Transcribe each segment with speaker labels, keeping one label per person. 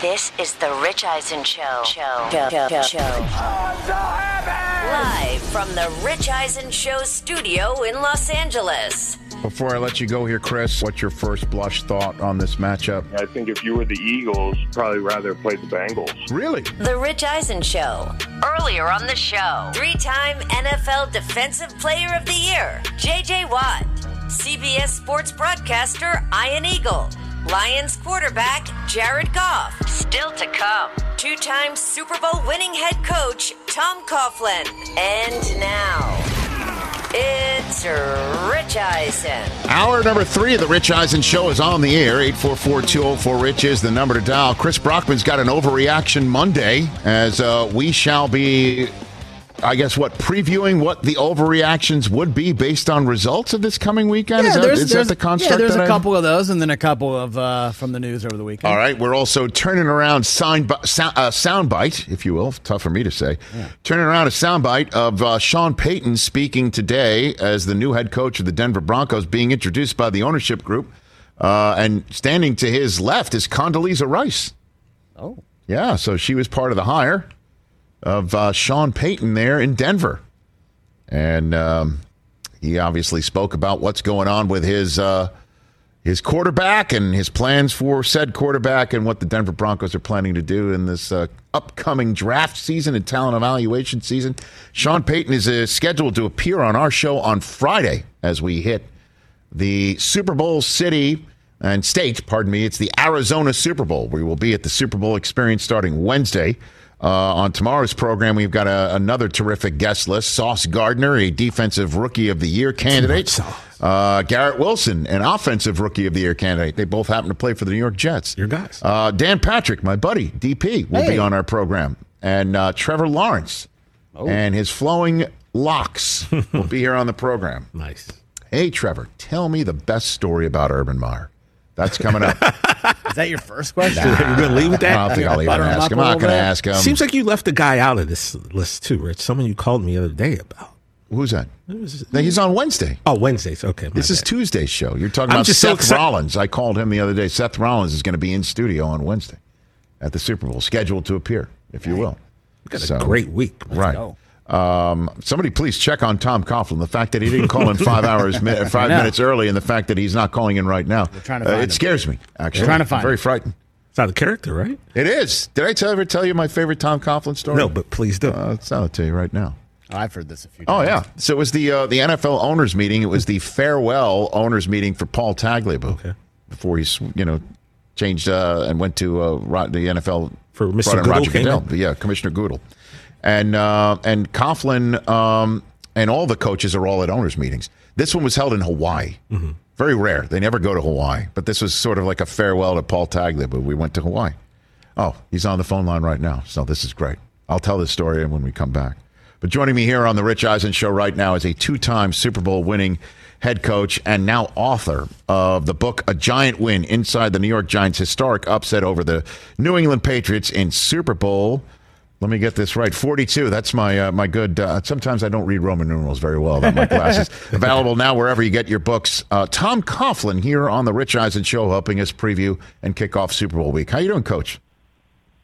Speaker 1: This is the Rich Eisen Show. Show. Show. Show. Show. Live from the Rich Eisen Show studio in Los Angeles.
Speaker 2: Before I let you go here, Chris, what's your first blush thought on this matchup?
Speaker 3: I think if you were the Eagles, probably rather play the Bengals.
Speaker 2: Really?
Speaker 1: The Rich Eisen Show. Earlier on the show, three time NFL Defensive Player of the Year, JJ Watt. CBS Sports broadcaster, Ian Eagle. Lions quarterback, Jared Goff. Still to come, two time Super Bowl winning head coach, Tom Coughlin. And now, it's Rich Eisen.
Speaker 2: Hour number three of the Rich Eisen Show is on the air. 844-204-RICH is the number to dial. Chris Brockman's got an overreaction Monday as uh, we shall be, I guess, what, previewing what the overreactions would be based on results of this coming weekend? is that, is that the construct?
Speaker 4: Yeah, there's a
Speaker 2: I-
Speaker 4: couple of those, and then a couple of uh, from the news over the weekend.
Speaker 2: All right, we're also turning around sound, sound, uh, soundbite, if you will. Tough for me to say. Turning around a soundbite of uh, Sean Payton speaking today as the new head coach of the Denver Broncos, being introduced by the ownership group, uh, and standing to his left is Condoleezza Rice.
Speaker 4: Oh,
Speaker 2: Yeah, so she was part of the hire of uh, Sean Payton there in Denver, and um, he obviously spoke about what's going on with his uh, his quarterback and his plans for said quarterback and what the Denver Broncos are planning to do in this uh, upcoming draft season and talent evaluation season. Sean Payton is uh, scheduled to appear on our show on Friday as we hit the Super Bowl city and state, pardon me, it's the Arizona Super Bowl. We will be at the Super Bowl experience starting Wednesday. Uh, on tomorrow's program, we've got a, another terrific guest list. Sauce Gardner, a defensive rookie of the year candidate. Uh, Garrett Wilson, an offensive rookie of the year candidate. They both happen to play for the New York Jets.
Speaker 5: Your guys.
Speaker 2: Uh, Dan Patrick, my buddy, DP, will be on our program. And uh, Trevor Lawrence and his flowing locks will be here on the program.
Speaker 5: Nice.
Speaker 2: Hey, Trevor, tell me the best story about Urban Meyer. That's coming up.
Speaker 4: is that your first question?
Speaker 5: You're going to leave with that?
Speaker 2: I don't think I'll even ask him. I'm not going to ask him.
Speaker 5: Seems like you left a guy out of this list too, Rich. Someone you called me the other day about.
Speaker 2: Who's that? He's on Wednesday.
Speaker 5: Oh, Wednesdays. Okay.
Speaker 2: This is
Speaker 5: bad.
Speaker 2: Tuesday's show. You're talking
Speaker 5: I'm
Speaker 2: about
Speaker 5: so
Speaker 2: Seth
Speaker 5: exci-
Speaker 2: Rollins. I called him the other day. Seth Rollins is going to be in studio on Wednesday at the Super Bowl, scheduled to appear, if you will.
Speaker 5: We got a great week. Let's
Speaker 2: right.
Speaker 5: go.
Speaker 2: Um, somebody please check on Tom Coughlin. The fact that he didn't call in five hours, five minutes early, and the fact that he's not calling in right now. Uh, it
Speaker 4: him.
Speaker 2: scares me. Actually,
Speaker 4: trying to find
Speaker 2: very
Speaker 4: him.
Speaker 2: frightened.
Speaker 5: It's not a character, right?
Speaker 2: It is. Did I tell, ever tell you my favorite Tom Coughlin story?
Speaker 5: No, but please do.
Speaker 2: Uh, I'll tell it to you right now.
Speaker 4: Oh, I've heard this a few times.
Speaker 2: Oh yeah. So it was the uh, the NFL owners meeting. It was the farewell owners meeting for Paul Tagliabue
Speaker 5: Okay.
Speaker 2: before he's you know changed uh, and went to uh, the NFL
Speaker 5: For Mr. Goodell
Speaker 2: Roger Goodell. yeah, Commissioner Goodell, and uh, and Coughlin um, and all the coaches are all at owners meetings. This one was held in Hawaii.
Speaker 5: Mm-hmm.
Speaker 2: Very rare. They never go to Hawaii, but this was sort of like a farewell to Paul Tagliabue. We went to Hawaii. Oh, he's on the phone line right now. So this is great. I'll tell this story when we come back. But joining me here on the Rich Eisen Show right now is a two time Super Bowl winning head coach and now author of the book A Giant Win Inside the New York Giants Historic Upset Over the New England Patriots in Super Bowl. Let me get this right. 42. That's my uh, my good. Uh, sometimes I don't read Roman numerals very well. That my glasses. Available now wherever you get your books. Uh, Tom Coughlin here on the Rich Eisen Show, helping us preview and kick off Super Bowl week. How you doing, Coach?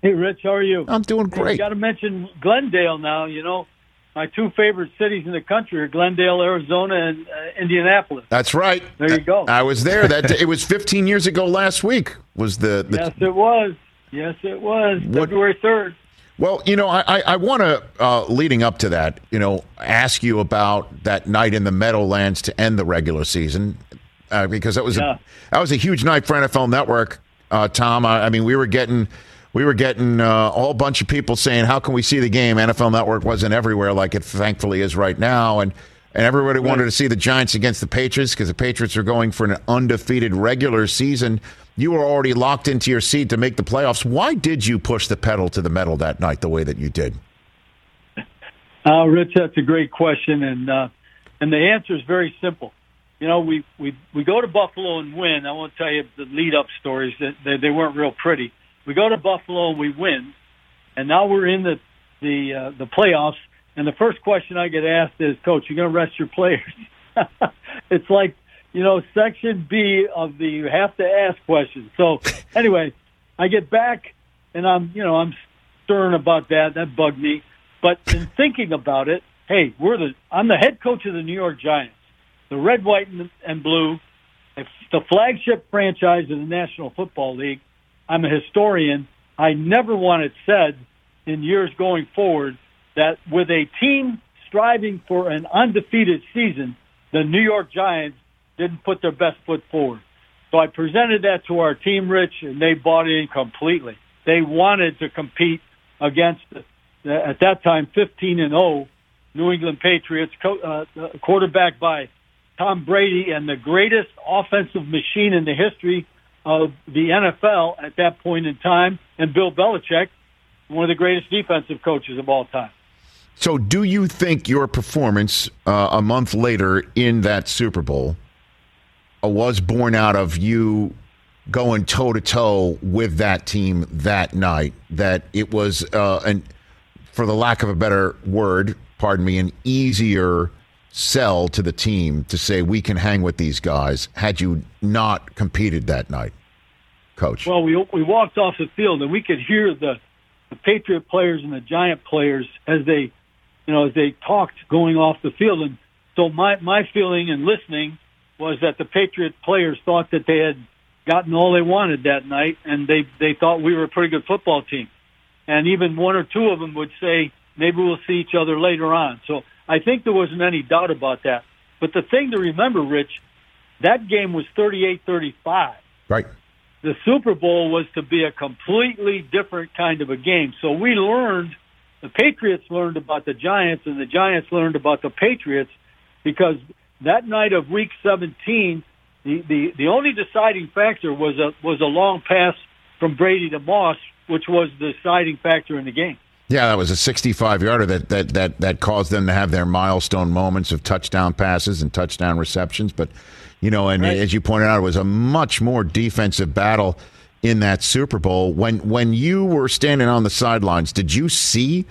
Speaker 6: Hey, Rich, how are you?
Speaker 2: I'm doing great.
Speaker 6: Got to mention Glendale now. You know, my two favorite cities in the country are Glendale, Arizona, and uh, Indianapolis.
Speaker 2: That's right.
Speaker 6: There you go.
Speaker 2: I was there. That day. it was 15 years ago last week. Was the, the
Speaker 6: Yes, it was. Yes, it was.
Speaker 2: What-
Speaker 6: February third.
Speaker 2: Well? You know, I I, I want to uh, leading up to that. You know, ask you about that night in the Meadowlands to end the regular season uh, because that was
Speaker 6: Yeah.
Speaker 2: a that was a huge night for NFL Network. Uh, Tom, I, I mean, we were getting. We were getting uh, a whole bunch of people saying, "How can we see the game?" NFL Network wasn't everywhere like it thankfully is right now, and and everybody wanted to see the Giants against the Patriots because the Patriots are going for an undefeated regular season. You were already locked into your seat to make the playoffs. Why did you push the pedal to the metal that night the way that you did?
Speaker 6: Uh, Rich, that's a great question, and uh, and the answer is very simple. You know, we we we go to Buffalo and win. I won't tell you the lead up stories that they, they weren't real pretty. We go to Buffalo and we win, and now we're in the the uh, the playoffs. And the first question I get asked is, "Coach, you going to rest your players?" it's like you know, Section B of the you have to ask questions. So anyway, I get back and I'm you know I'm stern about that. That bugged me. But in thinking about it, hey, we're the I'm the head coach of the New York Giants, the red, white, and, and blue, the flagship franchise of the National Football League. I'm a historian. I never want it said in years going forward that with a team striving for an undefeated season, the New York Giants didn't put their best foot forward. So I presented that to our team, Rich, and they bought in completely. They wanted to compete against, uh, at that time, 15 and 0 New England Patriots, uh, quarterback by Tom Brady and the greatest offensive machine in the history of the NFL at that point in time, and Bill Belichick, one of the greatest defensive coaches of all time.
Speaker 2: So, do you think your performance uh, a month later in that Super Bowl was born out of you going toe to toe with that team that night? That it was, uh, an, for the lack of a better word, pardon me, an easier sell to the team to say we can hang with these guys had you not competed that night, Coach?
Speaker 6: Well, we we walked off the field and we could hear the the Patriot players and the Giant players as they you know, as they talked going off the field. And so my, my feeling and listening was that the Patriot players thought that they had gotten all they wanted that night and they, they thought we were a pretty good football team. And even one or two of them would say, maybe we'll see each other later on. So I think there wasn't any doubt about that. But the thing to remember, Rich, that game was 38-35.
Speaker 2: Right.
Speaker 6: The Super Bowl was to be a completely different kind of a game. So we learned the Patriots learned about the Giants and the Giants learned about the Patriots because that night of week 17, the, the, the only deciding factor was a, was a long pass from Brady to Moss, which was the deciding factor in the game.
Speaker 2: Yeah, that was a 65 yarder that, that, that, that caused them to have their milestone moments of touchdown passes and touchdown receptions. But, you know, and right. as you pointed out, it was a much more defensive battle in that Super Bowl. When when you were standing on the sidelines, did you see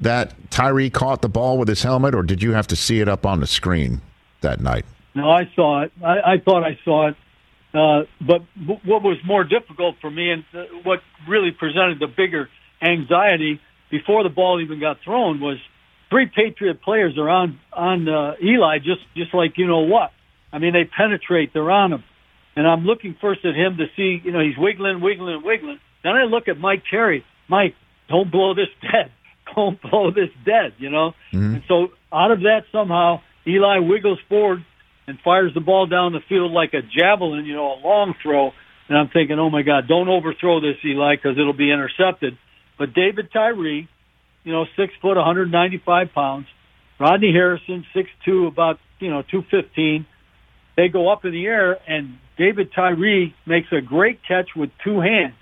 Speaker 2: that Tyree caught the ball with his helmet, or did you have to see it up on the screen that night?
Speaker 6: No, I saw it. I, I thought I saw it. Uh, but what was more difficult for me, and uh, what really presented the bigger anxiety before the ball even got thrown, was three Patriot players are on on uh, Eli, just just like you know what. I mean, they penetrate. They're on him. And I'm looking first at him to see, you know, he's wiggling, wiggling, wiggling. Then I look at Mike Carey. Mike, don't blow this dead. Don't blow this dead, you know? Mm-hmm. And so out of that, somehow, Eli wiggles forward and fires the ball down the field like a javelin, you know, a long throw. And I'm thinking, oh my God, don't overthrow this, Eli, because it'll be intercepted. But David Tyree, you know, six foot, 195 pounds. Rodney Harrison, six two, about you know 215. They go up in the air, and David Tyree makes a great catch with two hands.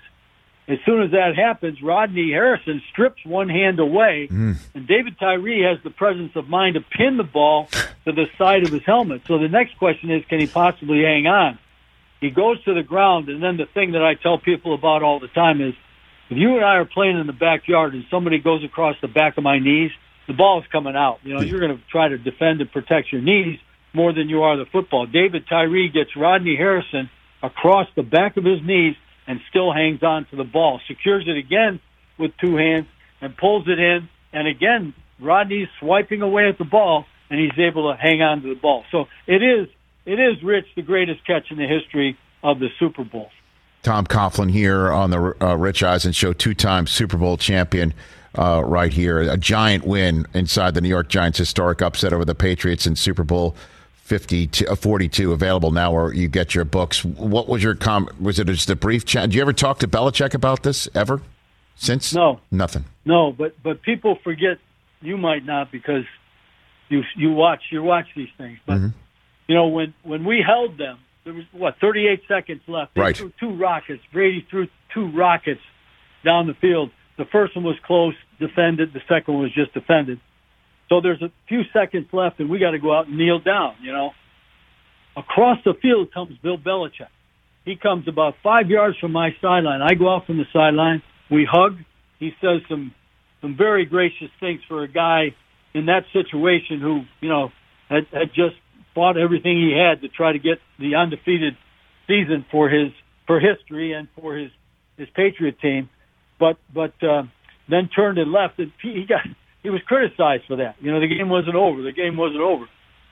Speaker 6: As soon as that happens, Rodney Harrison strips one hand away, mm. and David Tyree has the presence of mind to pin the ball to the side of his helmet. So the next question is, can he possibly hang on? He goes to the ground, and then the thing that I tell people about all the time is, if you and I are playing in the backyard and somebody goes across the back of my knees, the ball is coming out. You know, you're going to try to defend and protect your knees more than you are the football. David Tyree gets Rodney Harrison across the back of his knees and still hangs on to the ball, secures it again with two hands and pulls it in. And again, Rodney's swiping away at the ball and he's able to hang on to the ball. So it is, it is Rich, the greatest catch in the history of the Super Bowl.
Speaker 2: Tom Coughlin here on the uh, Rich Eisen Show, two-time Super Bowl champion. Uh, right here, a giant win inside the New York Giants' historic upset over the Patriots in Super Bowl 50 uh, 42 available now where you get your books. What was your com? Was it just a brief chat? Did you ever talk to Belichick about this ever? Since
Speaker 6: no,
Speaker 2: nothing.
Speaker 6: No, but but people forget. You might not because you you watch you watch these things. But mm-hmm. you know when when we held them, there was what 38 seconds left. They
Speaker 2: right.
Speaker 6: threw two rockets. Brady threw two rockets down the field. The first one was close, defended. The second one was just defended. So there's a few seconds left, and we got to go out and kneel down. You know, across the field comes Bill Belichick. He comes about five yards from my sideline. I go out from the sideline. We hug. He says some some very gracious things for a guy in that situation who you know had, had just fought everything he had to try to get the undefeated season for his for history and for his his Patriot team. but but uh, then turned and left, and he he got he was criticized for that. You know, the game wasn't over. The game wasn't over.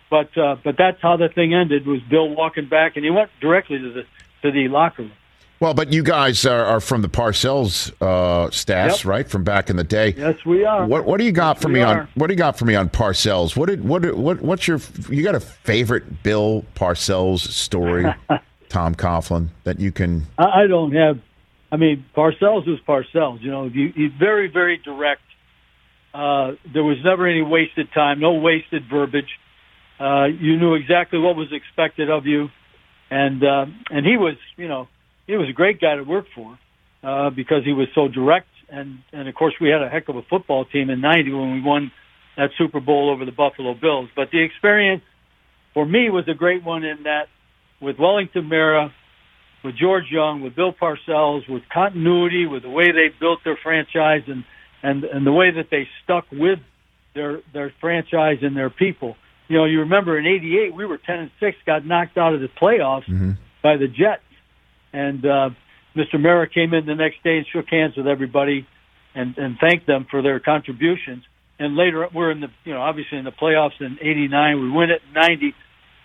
Speaker 6: But uh, but that's how the thing ended. Was Bill walking back, and he went directly to the to the locker room.
Speaker 2: Well, but you guys are, are from the Parcells uh, staffs,
Speaker 6: Yep.
Speaker 2: right? From back in the day.
Speaker 6: Yes, we are.
Speaker 2: What What do you got
Speaker 6: Yes,
Speaker 2: for me on
Speaker 6: are.
Speaker 2: What do you got for me on Parcells? What did what what what's your you got a favorite Bill Parcells story, Tom Coughlin, that you can?
Speaker 6: I, I don't have. I mean, Parcells was Parcells. You know, you, he's very, very direct. Uh, there was never any wasted time, no wasted verbiage. Uh, you knew exactly what was expected of you, and uh, and he was, you know, he was a great guy to work for uh, because he was so direct, and and of course we had a heck of a football team in '90 when we won that Super Bowl over the Buffalo Bills. But the experience for me was a great one in that with Wellington Mara, with George Young, with Bill Parcells, with continuity, with the way they built their franchise and and and the way that they stuck with their their franchise and their people. You know, you remember in '88 we were 10 and six, got knocked out of the playoffs by the Jets, and uh, Mr. Mara came in the next day and shook hands with everybody and and thanked them for their contributions. And later we're in the you know obviously in the playoffs in '89 we win it in '90.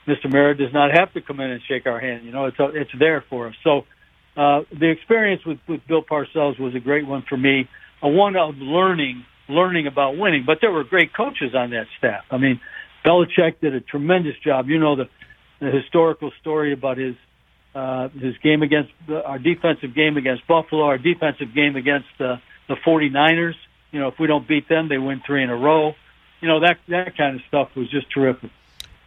Speaker 6: Mr. Mara does not have to come in and shake our hand. You know, it's it's there for us. So uh, the experience with with Bill Parcells was a great one for me. A one of learning learning about winning. But there were great coaches on that staff. I mean, Belichick did a tremendous job. You know the the historical story about his uh, his game against the, our defensive game against Buffalo, our defensive game against uh, the 49ers. You know, if we don't beat them, they win three in a row. You know that that kind of stuff was just terrific.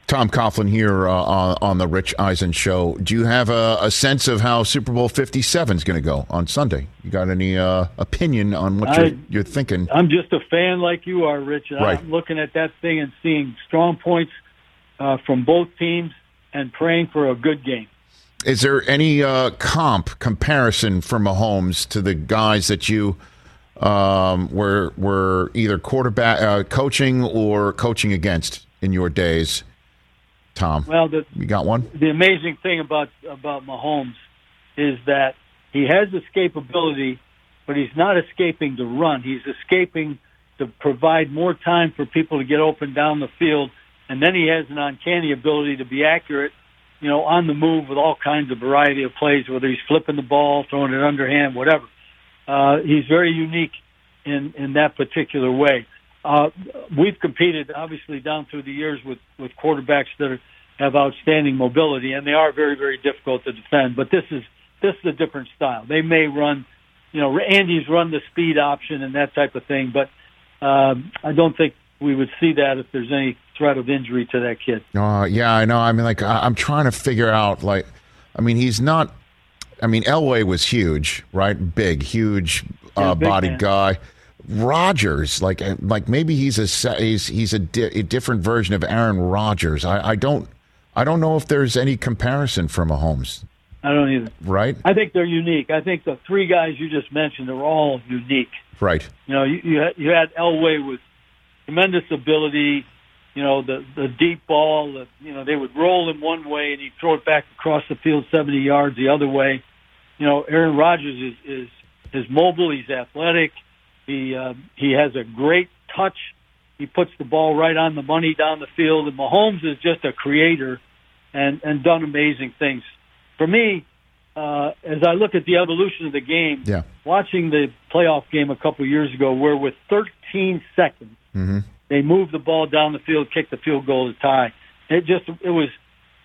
Speaker 2: Tom Coughlin here uh, on, on the Rich Eisen show. Do you have a, a sense of how Super Bowl Fifty Seven is going to go on Sunday? You got any uh, opinion on what
Speaker 6: I-
Speaker 2: you're, you're thinking?
Speaker 6: I'm just a fan like you are, Rich.
Speaker 2: Right.
Speaker 6: I'm looking at that thing and seeing strong points uh, from both teams and praying for a good game.
Speaker 2: Is there any uh, comp comparison for Mahomes to the guys that you um, were were either quarterback uh, coaching or coaching against in your days, Tom?
Speaker 6: Well, the
Speaker 2: You got one?
Speaker 6: the amazing thing about about Mahomes is that he has escapability, but he's not escaping to run. He's escaping to provide more time for people to get open down the field, and then he has an uncanny ability to be accurate, you know, on the move with all kinds of variety of plays, whether he's flipping the ball, throwing it underhand, whatever. Uh, he's very unique in in that particular way. Uh, we've competed obviously down through the years with with quarterbacks that are, have outstanding mobility, and they are very very difficult to defend. But this is this is a different style. They may run, you know, Andy's run the speed option and that type of thing, but um, I don't think we would see that if there's any threat of injury to that kid.
Speaker 2: Uh, yeah, I know. I mean, like, I, I'm trying to figure out, like, I mean, he's not. I mean, Elway was huge, right? Big, huge,
Speaker 6: Yeah,
Speaker 2: uh,
Speaker 6: big
Speaker 2: bodied
Speaker 6: man.
Speaker 2: guy. Rodgers, like, uh, like maybe he's a he's he's a, di- a different version of Aaron Rodgers. I, I don't, I don't know if there's any comparison for Mahomes,
Speaker 6: I don't either.
Speaker 2: right?
Speaker 6: I think they're unique. I think the three guys you just mentioned are all unique.
Speaker 2: Right.
Speaker 6: You know, you you had, you had Elway with tremendous ability. You know, the the deep ball. The, you know, they would roll him one way and he'd throw it back across the field seventy yards the other way. You know, Aaron Rodgers is is is mobile. He's athletic. He uh, he has a great touch. He puts the ball right on the money down the field. And Mahomes is just a creator, and and done amazing things. For me, uh, as I look at the evolution of the game,
Speaker 2: Yeah.
Speaker 6: watching the playoff game a couple of years ago, where with 13 seconds
Speaker 2: Mm-hmm.
Speaker 6: they moved the ball down the field, kicked the field goal to tie. It just it was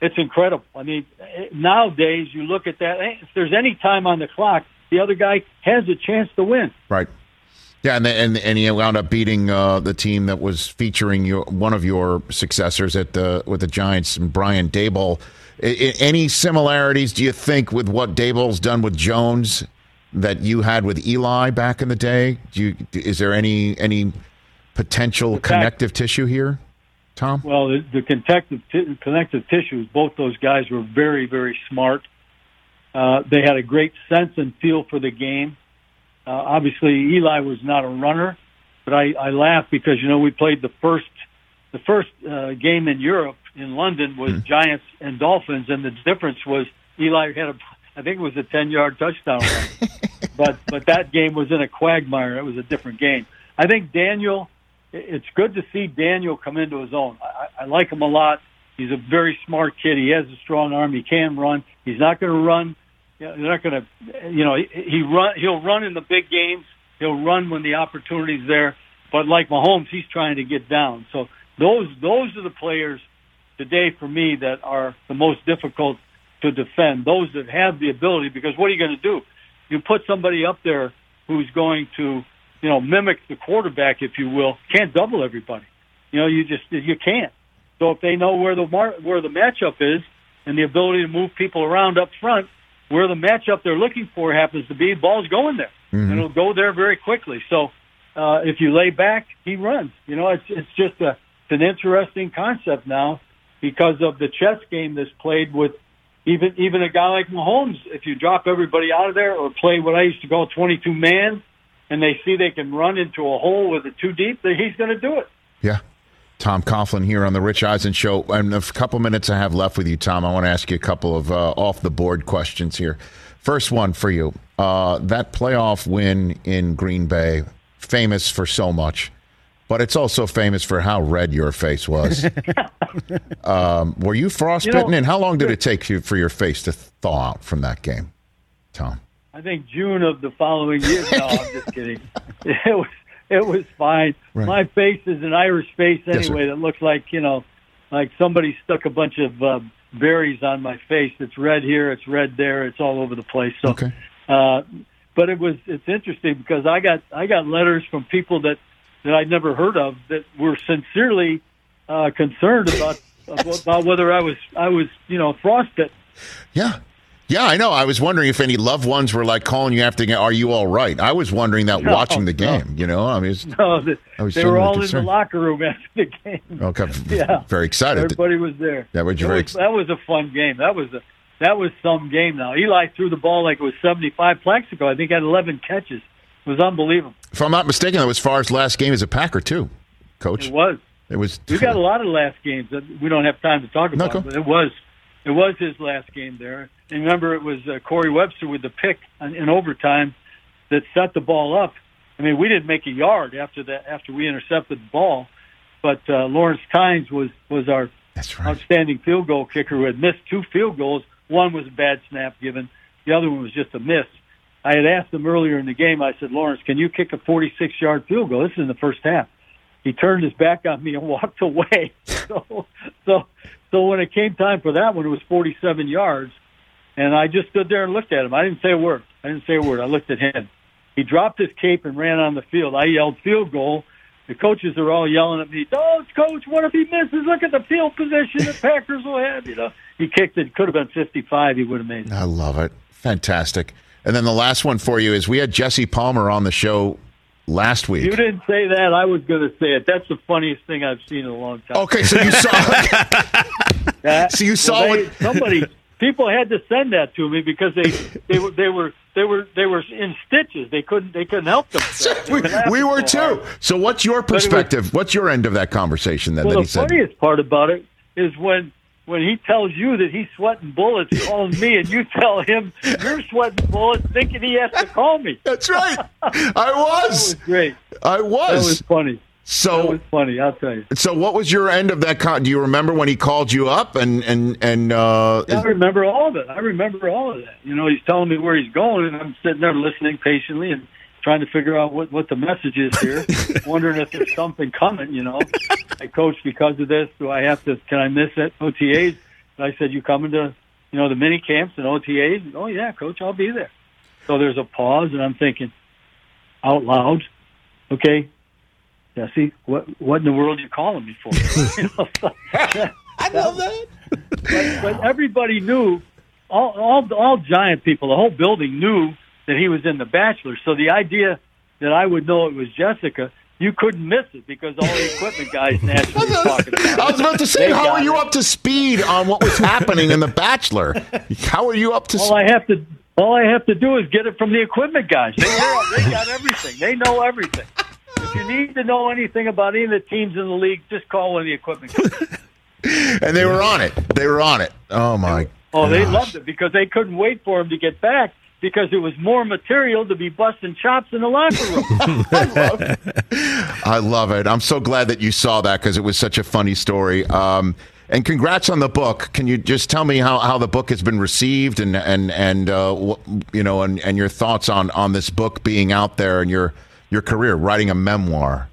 Speaker 6: it's incredible. I mean, nowadays you look at that. eh, If there's any time on the clock, the other guy has a chance to win.
Speaker 2: Right. Yeah, and and and he wound up beating uh, the team that was featuring your one of your successors at the with the Giants, and Brian Daboll. I, I- any similarities do you think with what Daboll's done with Jones that you had with Eli back in the day? Do you is there any any potential
Speaker 6: fact-
Speaker 2: connective tissue here, Tom?
Speaker 6: Well, the, the connective t- connective tissues. Both those guys were very very smart. Uh, they had a great sense and feel for the game. Uh, obviously, Eli was not a runner, but I, I laugh because you know we played the first the first uh, game in Europe in London was Giants and Dolphins, and the difference was Eli had a I think it was a ten yard touchdown run. but but that game was in a quagmire. It was a different game. I think Daniel. It's good to see Daniel come into his own. I, I like him a lot. He's a very smart kid. He has a strong arm. He can run. He's not going to run. They're not going to. You know, he, he run. He'll run in the big games. He'll run when the opportunity's there. But like Mahomes, he's trying to get down. So those those are the players today for me that are the most difficult to defend. Those that have the ability, because what are you going to do? You put somebody up there who's going to, you know, mimic the quarterback, if you will. Can't double everybody. You know, you just you can't. So if they know where the where the matchup is and the ability to move people around up front, where the matchup they're looking for happens to be, ball's going there, and it'll go there very quickly. So uh, if you lay back, he runs. You know, it's it's just a it's an interesting concept now because of the chess game that's played with even even a guy like Mahomes. If you drop everybody out of there or play what I used to call 22 man, and they see they can run into a hole with it too deep, then he's going to do it.
Speaker 2: Yeah. Tom Coughlin here on the Rich Eisen Show. And a couple minutes I have left with you, Tom. I want to ask you a couple of uh, off the board questions here. First one for you. Uh, that playoff win in Green Bay, famous for so much, but it's also famous for how red your face was. um, were you frostbitten?
Speaker 6: You know-
Speaker 2: and how long did it take you for your face to thaw out from that game, Tom?
Speaker 6: I think June of the following year. No, I'm just kidding. It was it was fine.
Speaker 2: Right.
Speaker 6: My face is an Irish face
Speaker 2: Yes,
Speaker 6: anyway. that looks like you know, like somebody stuck a bunch of uh, berries on my face. It's red here. It's red there. It's all over the place. So,
Speaker 2: Okay.
Speaker 6: uh, but it was it's interesting because I got I got letters from people that that I'd never heard of that were sincerely uh, concerned about about whether I was I was you know frostbitten.
Speaker 2: Yeah. Yeah, I know. I was wondering if any loved ones were like calling you after, the game, are you all right? I was wondering that
Speaker 6: No,
Speaker 2: watching the
Speaker 6: no.
Speaker 2: game, you know? I mean,
Speaker 6: No, they,
Speaker 2: I was
Speaker 6: they were all in the locker room after the game.
Speaker 2: okay,
Speaker 6: Yeah.
Speaker 2: very excited.
Speaker 6: Everybody was there.
Speaker 2: Yeah, but you're very
Speaker 6: was- that was a fun game. That was a that was some game. Now Eli threw the ball like it was seventy five Plaxico. I think had eleven catches. It was unbelievable.
Speaker 2: If I'm not mistaken, that was Favre's last game as a Packer, too, coach.
Speaker 6: It was.
Speaker 2: It was.
Speaker 6: We got a lot of last games that we don't have time to talk
Speaker 2: No,
Speaker 6: about. but it was it was his last game there. Remember, it was uh, Corey Webster with the pick in, in overtime that set the ball up. I mean, we didn't make a yard after that after we intercepted the ball, but uh, Lawrence Tynes was was our
Speaker 2: right.
Speaker 6: outstanding field goal kicker who had missed two field goals. One was a bad snap given. The other one was just a miss. I had asked him earlier in the game. I said, Lawrence, can you kick a 46 yard field goal? This is in the first half. He turned his back on me and walked away. So, so, so when it came time for that one, it was 47 yards, and I just stood there and looked at him. I didn't say a word. I didn't say a word. I looked at him. He dropped his cape and ran on the field. I yelled field goal. The coaches are all yelling at me, "Oh, coach, what if he misses? Look at the field position the Packers will have." You know, he kicked it. Could have been 55. He would have made it.
Speaker 2: I love it. Fantastic. And then the last one for you is we had Jesse Palmer on the show last week.
Speaker 6: You didn't say that. I was going to say it. That's the funniest thing I've seen in a long time.
Speaker 2: Okay, so you saw.
Speaker 6: That-
Speaker 2: So you saw
Speaker 6: well, they-
Speaker 2: what-
Speaker 6: somebody people had to send that to me because they they were they were they were they were in stitches. They couldn't they couldn't help themselves.
Speaker 2: We, we were
Speaker 6: so hard.
Speaker 2: too. So what's your
Speaker 6: was-
Speaker 2: perspective? What's your end of that conversation then?
Speaker 6: Well,
Speaker 2: that he
Speaker 6: the funniest part about it is when when he tells you that he's sweating bullets calling me, and you tell him you're sweating bullets, thinking he has to call me.
Speaker 2: That's right. I
Speaker 6: That
Speaker 2: was.
Speaker 6: was great.
Speaker 2: I
Speaker 6: That
Speaker 2: was.
Speaker 6: was funny. That
Speaker 2: so
Speaker 6: was funny. I'll tell you.
Speaker 2: so what was your end of that? Con- do you remember when he called you up and and and uh,
Speaker 6: I remember all of it. I remember all of that. You know, he's telling me where he's going, and I'm sitting there listening patiently and trying to figure out what what the message is here, wondering if there's something coming. You know, I coach because of this. Do I have to? Can I miss it? OTAs? And I said, you coming to, you know, the mini camps and OTAs? Oh yeah, coach, I'll be there. So there's a pause, and I'm thinking out loud, okay. Jesse, what what in the world are you calling me for? You know,
Speaker 5: I love that.
Speaker 6: but, but everybody knew, all, all all giant people, the whole building knew that he was in The Bachelor. So the idea that I would know it was Jessica, you couldn't miss it because all the equipment guys naturally were talking about.
Speaker 2: I was about to say,
Speaker 6: They
Speaker 2: how are you
Speaker 6: it.
Speaker 2: up to speed on what was happening in The Bachelor? How are you up to?
Speaker 6: All I have to all I have to do is get it from the equipment guys. They know, they got everything. They know everything. If you need to know anything about any of the teams in the league, just call one of the equipment guys.
Speaker 2: and they were on it. They were on it. Oh my
Speaker 6: Oh, they loved it because they couldn't wait for him to get back because it was more material to be busting chops in the locker room. I love it.
Speaker 2: I love it. I'm so glad that you saw that because it was such a funny story. Um, and congrats on the book. Can you just tell me how, how the book has been received and and and uh, you know and, and your thoughts on, on this book being out there and your your career writing a memoir,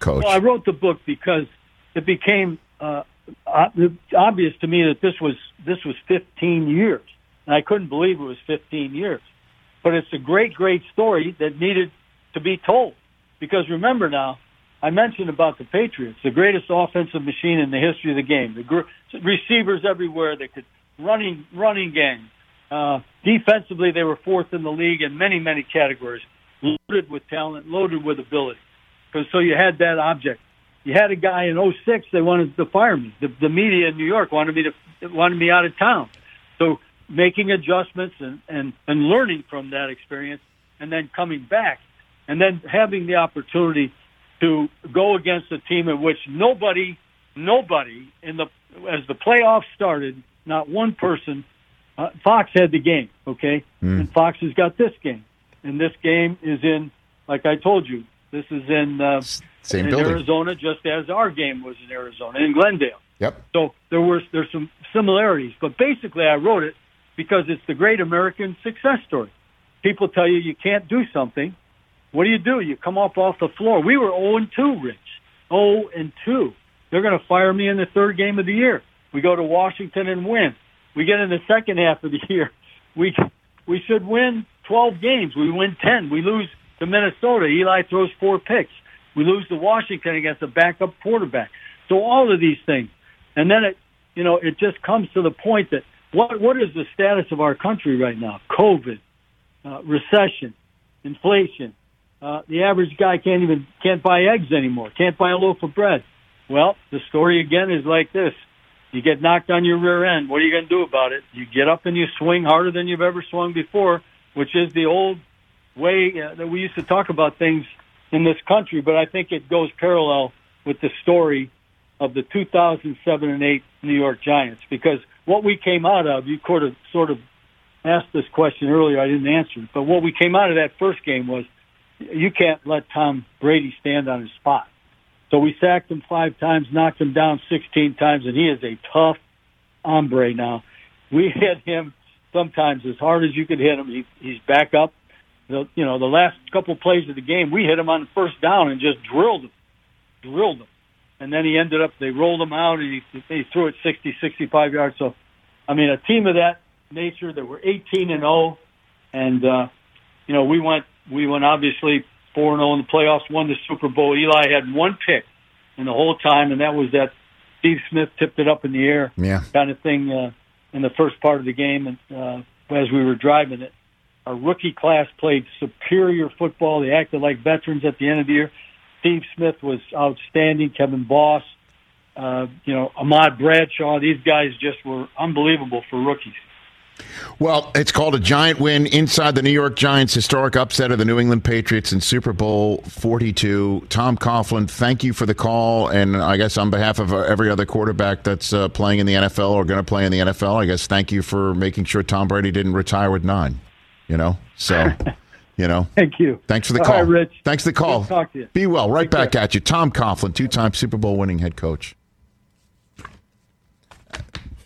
Speaker 2: Coach?
Speaker 6: Well, I wrote the book because it became uh, obvious to me that this was this was 15 years, and I couldn't believe it was 15 years. But it's a great, great story that needed to be told. Because remember now, I mentioned about the Patriots, the greatest offensive machine in the history of the game. The gr- receivers everywhere, they could running running game. Uh, defensively, they were fourth in the league in many, many categories. Loaded with talent, loaded with ability. Because so you had that object. You had a guy in '06. They wanted to fire me. The, the media in New York wanted me to wanted me out of town. So making adjustments and, and and learning from that experience, and then coming back, and then having the opportunity to go against a team in which nobody, nobody in the as the playoffs started, not one person. Uh, Fox had the game, okay, and Fox has got this game, and this game is in, like I told you, this is in uh,
Speaker 2: Same
Speaker 6: in
Speaker 2: building.
Speaker 6: Arizona, just as our game was in Arizona in Glendale.
Speaker 2: Yep.
Speaker 6: So there were there's some similarities, but basically I wrote it because it's the great American success story. People tell you you can't do something. What do you do? You come up off the floor. We were 0 and 2, Rich. 0 and 2. They're going to fire me in the third game of the year. We go to Washington and win. We get in the second half of the year. We we should win 12 games. We win 10. We lose to Minnesota. Eli throws four picks. We lose to Washington against a backup quarterback. So all of these things, and then it, you know, it just comes to the point that what what is the status of our country right now? COVID, uh, recession, inflation. Uh, the average guy can't even can't buy eggs anymore. Can't buy a loaf of bread. Well, the story again is like this: you get knocked on your rear end. What are you going to do about it? You get up and you swing harder than you've ever swung before, which is the old way uh, that we used to talk about things in this country. But I think it goes parallel with the story of the 2007 and 8 New York Giants because what we came out of, you could have sort of asked this question earlier. I didn't answer it, but what we came out of that first game was you can't let Tom Brady stand on his spot. So we sacked him five times, knocked him down 16 times, and he is a tough hombre now. We hit him sometimes as hard as you could hit him. He, he's back up. The, you know, the last couple plays of the game, we hit him on first down and just drilled him, drilled him. And then he ended up, they rolled him out and he, he threw it 60, 65 yards. So, I mean, a team of that nature that were 18 and 0, and uh, you know, we went, we went obviously four and zero in the playoffs, won the Super Bowl. Eli had one pick in the whole time, and that was that Steve Smith tipped it up in the air
Speaker 2: Yeah.
Speaker 6: kind of thing uh, in the first part of the game, and uh, as we were driving it. Our rookie class played superior football. They acted like veterans at the end of the year. Steve Smith was outstanding. Kevin Boss, uh, you know, Ahmad Bradshaw. These guys just were unbelievable for rookies.
Speaker 2: Well, it's called a giant win inside the New York Giants' historic upset of the New England Patriots in Super Bowl 42. Tom Coughlin, thank you for the call. And I guess on behalf of uh, every other quarterback that's uh, playing in the NFL or going to play in the NFL, I guess thank you for making sure Tom Brady didn't retire with nine. You know? So, you know.
Speaker 6: Thank you.
Speaker 2: Thanks for the call.
Speaker 6: right, Rich.
Speaker 2: Thanks for the call.
Speaker 6: Good to talk to you.
Speaker 2: Be well. Right
Speaker 6: Take
Speaker 2: back
Speaker 6: care.
Speaker 2: at you. Tom Coughlin, two time Super Bowl winning head coach.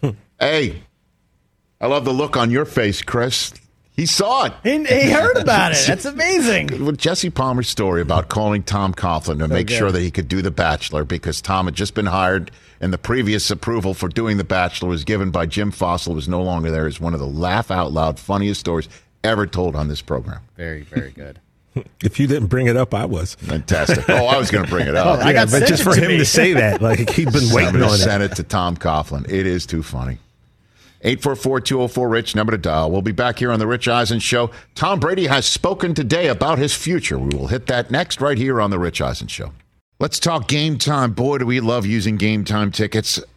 Speaker 2: hey, I love the look on your face, Chris. He saw it.
Speaker 4: He, he heard about it. That's amazing.
Speaker 2: With Jesse Palmer's story about calling Tom Coughlin to make
Speaker 4: good.
Speaker 2: sure that he could do The Bachelor because Tom had just been hired and the previous approval for doing The Bachelor was given by Jim Fassel, who was no longer there, is one of the laugh out loud funniest stories ever told on this program.
Speaker 4: Very, very good.
Speaker 5: If you didn't bring it up, I was.
Speaker 2: Fantastic. Oh, I was going to bring it up.
Speaker 4: Oh, I got
Speaker 5: but just for
Speaker 4: to
Speaker 5: him
Speaker 4: me.
Speaker 5: to say that, like he'd been waiting
Speaker 2: Somebody
Speaker 5: on it.
Speaker 2: sent it to Tom Coughlin. It is too funny. 844-204-RICH, number to dial. We'll be back here on the Rich Eisen Show. Tom Brady has spoken today about his future. We will hit that next right here on the Rich Eisen Show. Let's talk game time. Boy, do we love using game time tickets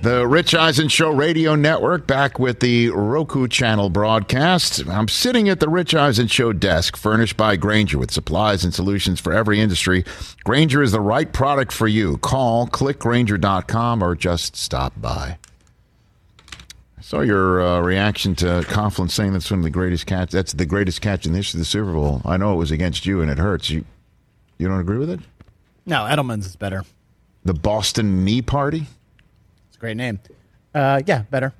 Speaker 2: The Rich Eisen Show Radio Network back with the Roku channel broadcast. I'm sitting at the Rich Eisen Show desk, furnished by Grainger with supplies and solutions for every industry. Grainger is the right product for you. Call clickgrainger.com or just stop by. I saw your uh, reaction to Coughlin saying that's one of the greatest catch. That's the greatest catch in the history of the Super Bowl. I know it was against you and it hurts. You, you don't agree with it?
Speaker 4: No, Edelman's is better.
Speaker 2: The Boston Knee Party.
Speaker 4: It's a great name. Uh, yeah, better.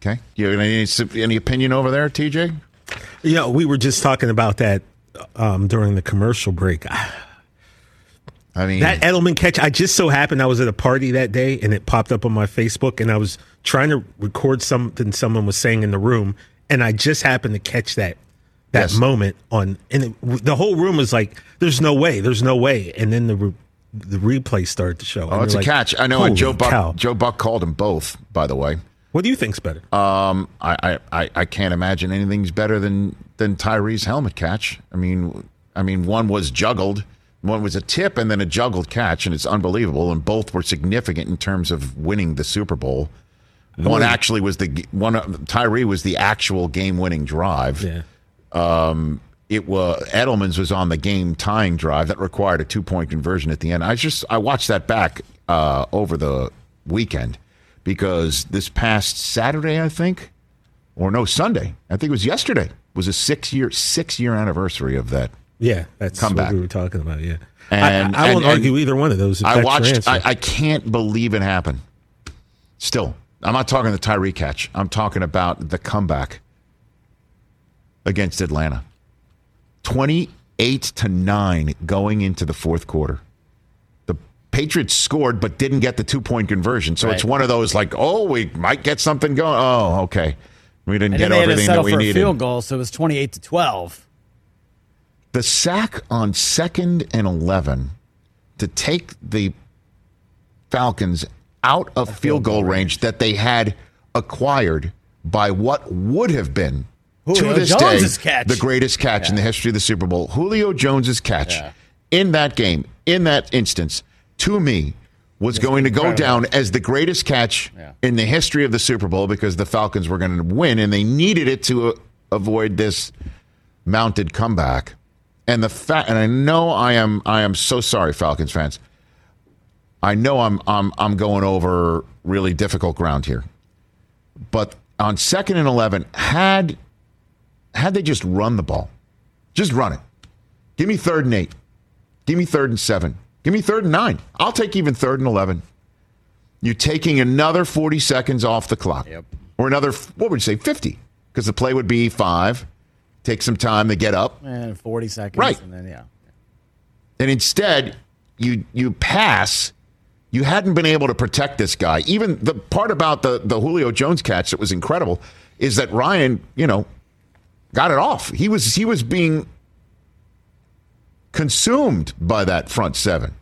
Speaker 2: Okay. You have any, any opinion over there, TJ?
Speaker 5: Yeah, we were just talking about that um, during the commercial break.
Speaker 2: I mean,
Speaker 5: That Edelman catch, I just so happened I was at a party that day and it popped up on my Facebook and I was trying to record something someone was saying in the room and I just happened to catch that that
Speaker 2: Yes.
Speaker 5: moment on and it, the whole room was like there's no way, there's no way and then the re, the replay started to show.
Speaker 2: Oh, it's a
Speaker 5: like,
Speaker 2: catch. I know. And Joe Buck.
Speaker 5: cow."
Speaker 2: Joe Buck called them both. By the way,
Speaker 5: What do you think's better?
Speaker 2: um, I, I, I, I can't imagine anything's better than than Tyree's helmet catch. I mean, I mean, one was juggled, one was a tip, and then a juggled catch, and it's unbelievable. And both were significant in terms of winning the Super Bowl. One actually was the one. Tyree was the actual game-winning drive.
Speaker 5: yeah.
Speaker 2: It was Edelman's was on the game tying drive that required a two point conversion at the end. I just I watched that back uh, over the weekend because this past Saturday I think, or no Sunday I think it was yesterday was a six year six year anniversary of that.
Speaker 5: Yeah, that's
Speaker 2: Come
Speaker 5: what we were talking about. Yeah,
Speaker 2: And-
Speaker 5: I, I, I won't
Speaker 2: and-
Speaker 5: argue either one of those.
Speaker 2: I watched. I, I can't believe it happened. Still, I'm not talking the Tyree catch. I'm talking about the comeback against Atlanta. 28 to 9 going into the fourth quarter. The Patriots scored but didn't get the two point conversion. So it's one of those like, oh, we might get something going. Oh, okay. We didn't get
Speaker 4: then they had to
Speaker 2: everything that we needed.
Speaker 4: field goal, so it was twenty-eight to twelve.
Speaker 2: the sack on second and 11 to take the Falcons out of field goal range that they had acquired by what would have been
Speaker 4: Julio
Speaker 2: to this
Speaker 4: Jones's
Speaker 2: day
Speaker 4: catch.
Speaker 2: the greatest catch in the history of the Super Bowl. Julio Jones's catch in that game, in that instance, to me was going to go down as the greatest catch
Speaker 4: Yeah.
Speaker 2: in the history of the Super Bowl because the Falcons were going to win and they needed it to uh, avoid this mounted comeback. And the fact, and I know I am, I am so sorry, Falcons fans. I know I'm, I'm, I'm going over really difficult ground here, but on second and eleven, had, had they just run the ball, just run it. Give me third and eight. Give me third and seven. Give me third and nine. I'll take even third and eleven. You're taking another forty seconds off the clock,
Speaker 4: Yep.
Speaker 2: or another, what would you say, 50? Because the play would be five, take some time to get up.
Speaker 4: And 40 seconds.
Speaker 2: Right.
Speaker 4: And then, yeah.
Speaker 2: And instead, you you pass. You hadn't been able to protect this guy. Even the part about the, the Julio Jones catch that was incredible is that Ryan, you know, got it off. He was he was being consumed by that front seven.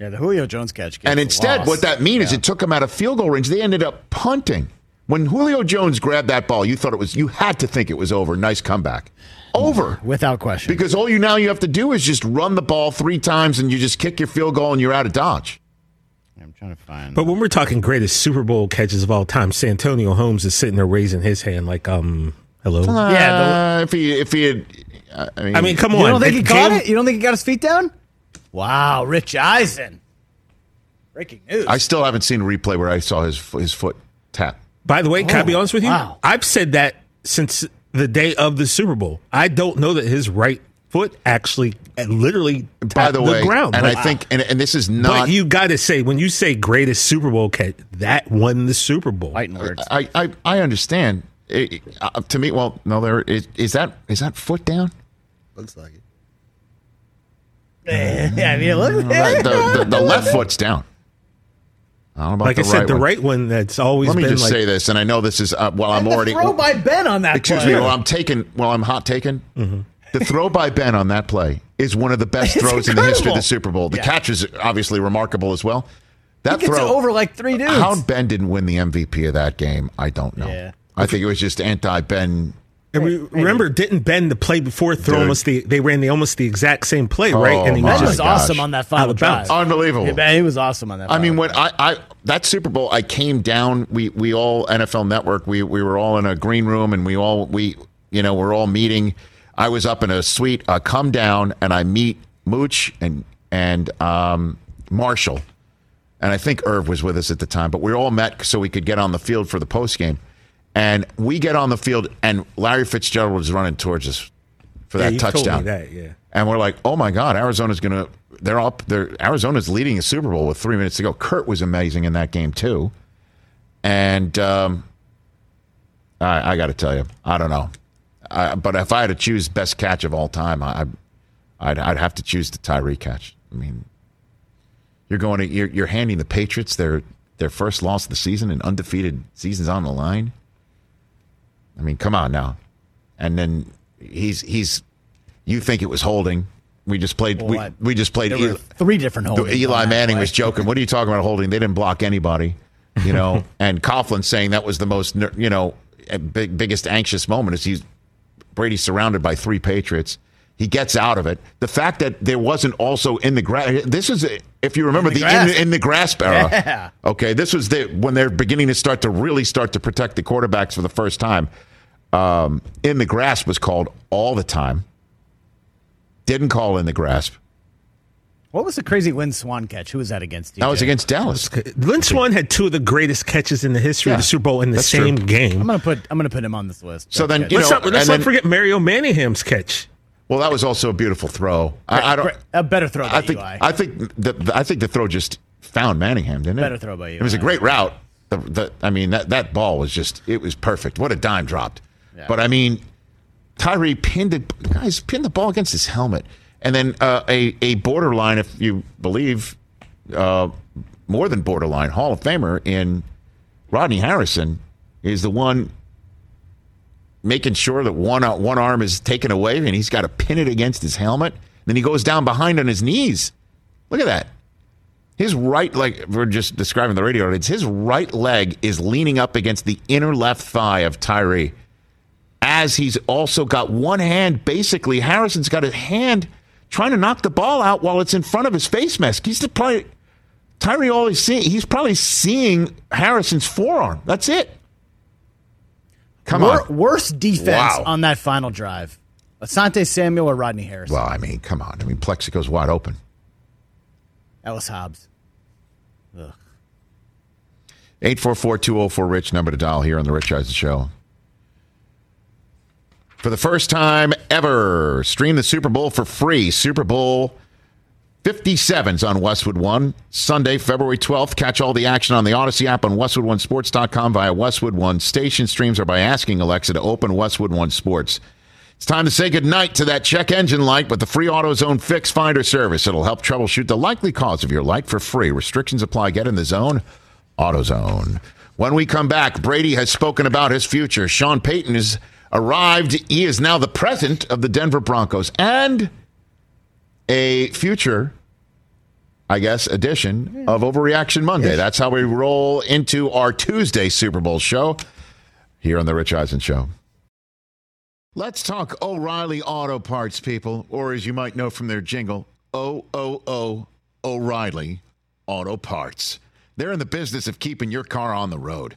Speaker 4: Yeah, the Julio Jones catch. gets
Speaker 2: And instead,
Speaker 4: loss.
Speaker 2: what that means is it took them out of field goal range. They ended up punting. When Julio Jones grabbed that ball, you thought it was you had to think it was over. Nice comeback. Over.
Speaker 4: Without question.
Speaker 2: Because all you now you have to do is just run the ball three times and you just kick your field goal and you're out of dodge.
Speaker 4: I'm trying to find.
Speaker 5: But when we're talking greatest Super Bowl catches of all time, Santonio Holmes is sitting there raising his hand like, um, hello.
Speaker 4: Yeah,
Speaker 2: Uh, if he if he had, uh, I mean,
Speaker 5: I mean, come on.
Speaker 4: you don't think he caught
Speaker 5: came-
Speaker 4: it? You don't think he got his feet down? Wow, Rich Eisen. Breaking news.
Speaker 2: I still haven't seen a replay where I saw his his foot tap.
Speaker 5: By the way, can I be
Speaker 4: Oh,
Speaker 5: honest with you?
Speaker 4: wow.
Speaker 5: I've said that since the day of the Super Bowl. I don't know that his right foot actually uh, literally tapped
Speaker 2: By the way, the
Speaker 5: ground.
Speaker 2: and
Speaker 5: Like,
Speaker 2: I think, and, and this is not.
Speaker 5: but you got to say when you say greatest Super Bowl catch, that won the Super Bowl.
Speaker 4: Fighting words.
Speaker 2: I, I, I understand. It- uh, to me, well, no, there is, is that is that foot down?
Speaker 7: Looks like it.
Speaker 4: yeah, I mean, look.
Speaker 2: Right, the, the, the left foot's down. I don't know about
Speaker 5: Like
Speaker 2: the
Speaker 5: I said,
Speaker 2: right
Speaker 5: the
Speaker 2: one.
Speaker 5: right one that's always
Speaker 2: Let me
Speaker 5: been
Speaker 2: just
Speaker 5: like
Speaker 2: say this, and I know this is uh, well. I'm
Speaker 4: the
Speaker 2: already
Speaker 4: throw by Ben on that
Speaker 2: excuse
Speaker 4: play.
Speaker 2: me. Well, I'm taking. Well, I'm hot taking.
Speaker 5: Mm-hmm.
Speaker 2: The throw by Ben on that play is one of the best
Speaker 4: It's
Speaker 2: throws in the history of the Super Bowl. The
Speaker 4: Yeah.
Speaker 2: catch is obviously remarkable as well. That
Speaker 4: he gets
Speaker 2: throw
Speaker 4: it over like three dudes.
Speaker 2: How Ben didn't win the MVP of that game, I don't know.
Speaker 4: Yeah.
Speaker 2: I think it was just anti Ben.
Speaker 5: And we, remember, didn't Ben the play before throw
Speaker 2: Dude.
Speaker 5: almost the they ran the almost the exact same play, right?
Speaker 2: Oh,
Speaker 5: And he
Speaker 2: my
Speaker 5: was
Speaker 4: Ben
Speaker 5: just
Speaker 4: was
Speaker 2: gosh.
Speaker 4: awesome on that
Speaker 5: Out
Speaker 4: final drive.
Speaker 2: Unbelievable.
Speaker 4: Yeah, Ben, he was awesome on that.
Speaker 2: I mean, when
Speaker 4: drive.
Speaker 2: I, I that Super Bowl, I came down. We we all NFL Network. We we were all in a green room, and we all we you know we're all meeting. I was up in a suite. I come down and I meet Mooch and and um, Marshall, and I think Irv was with us at the time. But we all met so we could get on the field for the post game. And we get on the field, and Larry Fitzgerald was running towards us for
Speaker 5: Yeah,
Speaker 2: that touchdown.
Speaker 5: that, yeah.
Speaker 2: And we're like, oh my God, Arizona's going to, they're up, they're, Arizona's leading a Super Bowl with three minutes to go. Kurt was amazing in that game, too. And um, I, I got to tell you, I don't know. I, but if I had to choose best catch of all time, I, I'd, I'd have to choose the Tyree catch. I mean, you're going to, you're, you're handing the Patriots their, their first loss of the season and undefeated seasons on the line. I mean, come on now. And then he's, he's, you think it was holding. We just played,
Speaker 4: Well,
Speaker 2: we,
Speaker 4: I-
Speaker 2: we just played. Eli-
Speaker 4: three different holdings.
Speaker 2: Eli Manning was joking. What are you talking about holding? They didn't block anybody, you know. and Coughlin saying that was the most, you know, big, biggest anxious moment is he's Brady surrounded by three Patriots. He gets out of it. The fact that there wasn't also in the grass. This is, if you remember,
Speaker 4: In the
Speaker 2: the,
Speaker 4: grasp.
Speaker 2: in, in the grasp era.
Speaker 4: Yeah.
Speaker 2: Okay, this was the when they're beginning to start to really start to protect the quarterbacks for the first time. Um, in the grasp was called all the time. Didn't call in the grasp.
Speaker 4: What was the crazy Lynn Swann catch? Who was that against?
Speaker 2: That was against Dallas.
Speaker 5: Lynn Swann had two of the greatest catches in the history
Speaker 2: Yeah,
Speaker 5: of the Super Bowl in the same
Speaker 2: true.
Speaker 5: game.
Speaker 4: I'm gonna put. I'm gonna put him on this list.
Speaker 2: So then,
Speaker 4: That's
Speaker 2: you
Speaker 4: good.
Speaker 5: let's
Speaker 2: know,
Speaker 5: not, let's not
Speaker 2: then-
Speaker 5: forget Mario Manningham's catch.
Speaker 2: Well, that was also a beautiful throw. I, I don't.
Speaker 4: A better throw
Speaker 2: I think.
Speaker 4: Eli.
Speaker 2: I think the, the- I think the throw just found Manningham, didn't it?
Speaker 4: Better throw by you.
Speaker 2: It was a great route. The, the, I mean, that that ball was just. It was perfect. What a dime dropped.
Speaker 4: Yeah.
Speaker 2: But I mean, Tyree pinned it. Guys pinned the ball against his helmet, and then uh, a a borderline, if you believe, uh, more than borderline Hall of Famer in Rodney Harrison is the one making sure that one uh, one arm is taken away and he's got to pin it against his helmet. Then he goes down behind on his knees. Look at that. His right leg, we're just describing the radio audience, his right leg is leaning up against the inner left thigh of Tyree. As he's also got one hand, basically, Harrison's got a hand trying to knock the ball out while it's in front of his face mask. He's probably, Tyree always seeing, he's probably seeing Harrison's forearm. That's it. Come
Speaker 4: Wor-
Speaker 2: on.
Speaker 4: worst defense
Speaker 2: Wow.
Speaker 4: on that final drive. Asante Samuel or Rodney Harris?
Speaker 2: Well, I mean, come on. I mean, Plaxico's wide open.
Speaker 4: Ellis Hobbs. Ugh.
Speaker 2: 844 Rich, number to dial here on The Rich Eisen Show. For the first time ever, stream the Super Bowl for free. Super Bowl 57s on Westwood One, Sunday, February 12th. Catch all the action on the Odyssey app on WestwoodOneSports.com via Westwood One. Station streams or by asking Alexa to open Westwood One Sports. It's time to say goodnight to that check engine light with the free AutoZone Fix Finder service. It'll help troubleshoot the likely cause of your light for free. Restrictions apply. Get in the zone. AutoZone. When we come back, Brady has spoken about his future. Sean Payton has arrived. He is now the president of the Denver Broncos and a future, I guess, edition hmm. of Overreaction Monday. That's how we roll into our Tuesday Super Bowl show here on The Rich Eisen Show. Let's talk O'Reilly Auto Parts, people, or as you might know from their jingle, O O O O'Reilly Auto Parts. They're in the business of keeping your car on the road.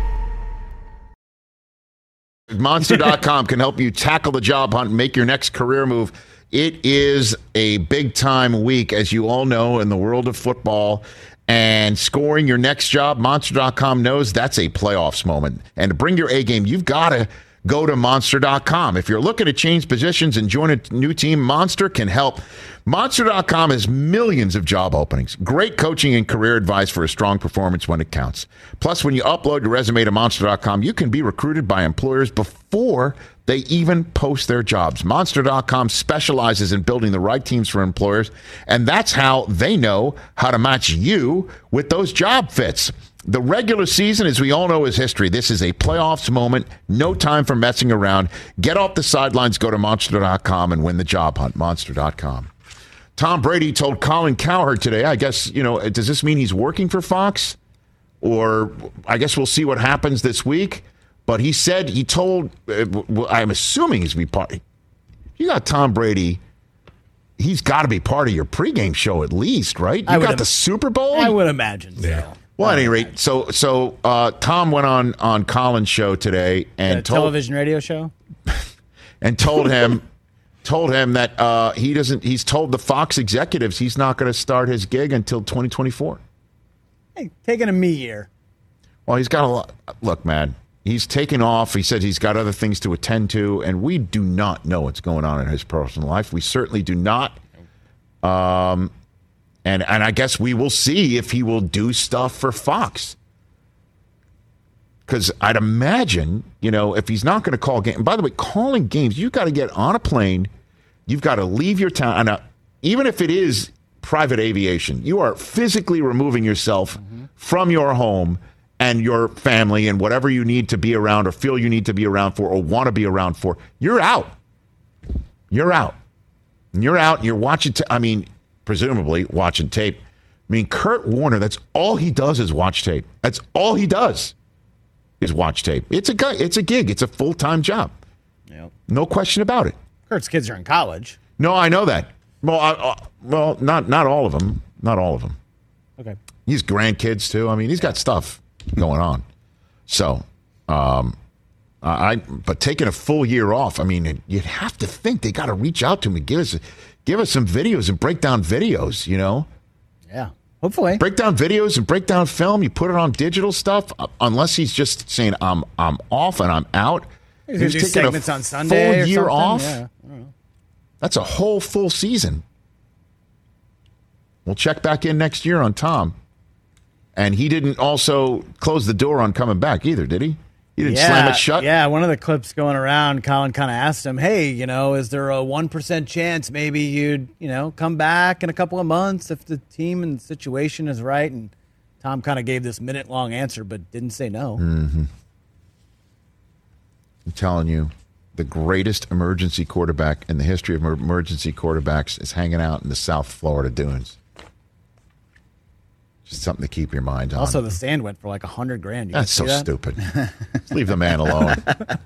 Speaker 2: Monster.com can help you tackle the job hunt make your next career move. It is a big time week, as you all know, in the world of football. And scoring your next job, Monster.com knows that's a playoffs moment. And to bring your A game, you've got to go to Monster.com. If you're looking to change positions and join a new team, Monster can help. Monster.com has millions of job openings, great coaching and career advice for a strong performance when it counts. Plus, when you upload your resume to Monster.com, you can be recruited by employers before they even post their jobs. Monster.com specializes in building the right teams for employers, and that's how they know how to match you with those job fits. The regular season, as we all know, is history. This is a playoffs moment. No time for messing around. Get off the sidelines, go to monster.com and win the job hunt. Monster.com. Tom Brady told Colin Cowherd today, I guess, you know, does this mean he's working for Fox? Or I guess we'll see what happens this week. But he said, he told, uh, I'm assuming he's be part. You got Tom Brady. He's got to be part of your pregame show at least, right? You
Speaker 4: I would
Speaker 2: got
Speaker 4: im-
Speaker 2: the Super Bowl?
Speaker 4: I would imagine. So.
Speaker 2: Well, at any rate, so so uh, Tom went on on Colin's show today and
Speaker 4: A
Speaker 2: told
Speaker 4: television radio show.
Speaker 2: and told him told him that uh, he doesn't. He's told the Fox executives he's not going to start his gig until 2024.
Speaker 4: Hey, taking a me year.
Speaker 2: Well, he's got a lot. Look, man, he's taken off. He said he's got other things to attend to, and we do not know what's going on in his personal life. We certainly do not. Um, and and I guess we will see if he will do stuff for Fox. Because I'd imagine, you know, if he's not going to call games. By the way, calling games, you've got to get on a plane. You've got to leave your town. Uh, even if it is private aviation, you are physically removing yourself from your home and your family and whatever you need to be around or feel you need to be around for or want to be around for. You're out. You're out. You're out you're watching, t- I mean, presumably watching tape. I mean, Kurt Warner, that's all he does is watch tape. That's all he does is watch tape. It's a gu- it's a gig. It's a full time job.
Speaker 4: Yep.
Speaker 2: No question about it.
Speaker 4: Kurt's kids are in college.
Speaker 2: No, I know that. Well, I, uh, well, not not all of them. Not all of them.
Speaker 4: Okay.
Speaker 2: He's grandkids too. I mean, he's got stuff going on. So, um, I but taking a full year off. I mean, you'd have to think they got to reach out to him and give us give us some videos and break down videos. You know.
Speaker 4: Yeah. Hopefully.
Speaker 2: break down videos and break down film. You put it on digital stuff. uh, Unless he's just saying I'm I'm off and I'm out.
Speaker 4: He's do
Speaker 2: a
Speaker 4: segments on Sunday
Speaker 2: Full
Speaker 4: or
Speaker 2: year
Speaker 4: something,
Speaker 2: off.
Speaker 4: yeah.
Speaker 2: That's a whole full season. We'll check back in next year on Tom. And he didn't also close the door on coming back either, did he? He didn't slam it shut.
Speaker 4: Yeah, one of the clips going around, Colin kind of asked him, "Hey, you know, is there a one percent chance maybe you'd, you know, come back in a couple of months if the team and the situation is right?" And Tom kind of gave this minute long answer, but didn't say no.
Speaker 2: Mm-hmm. I'm telling you, the greatest emergency quarterback in the history of emergency quarterbacks is hanging out in the South Florida dunes. Something to keep your mind on.
Speaker 4: Also, the stand went for like a hundred grand. You
Speaker 2: That's so
Speaker 4: that?
Speaker 2: stupid. Leave the man alone.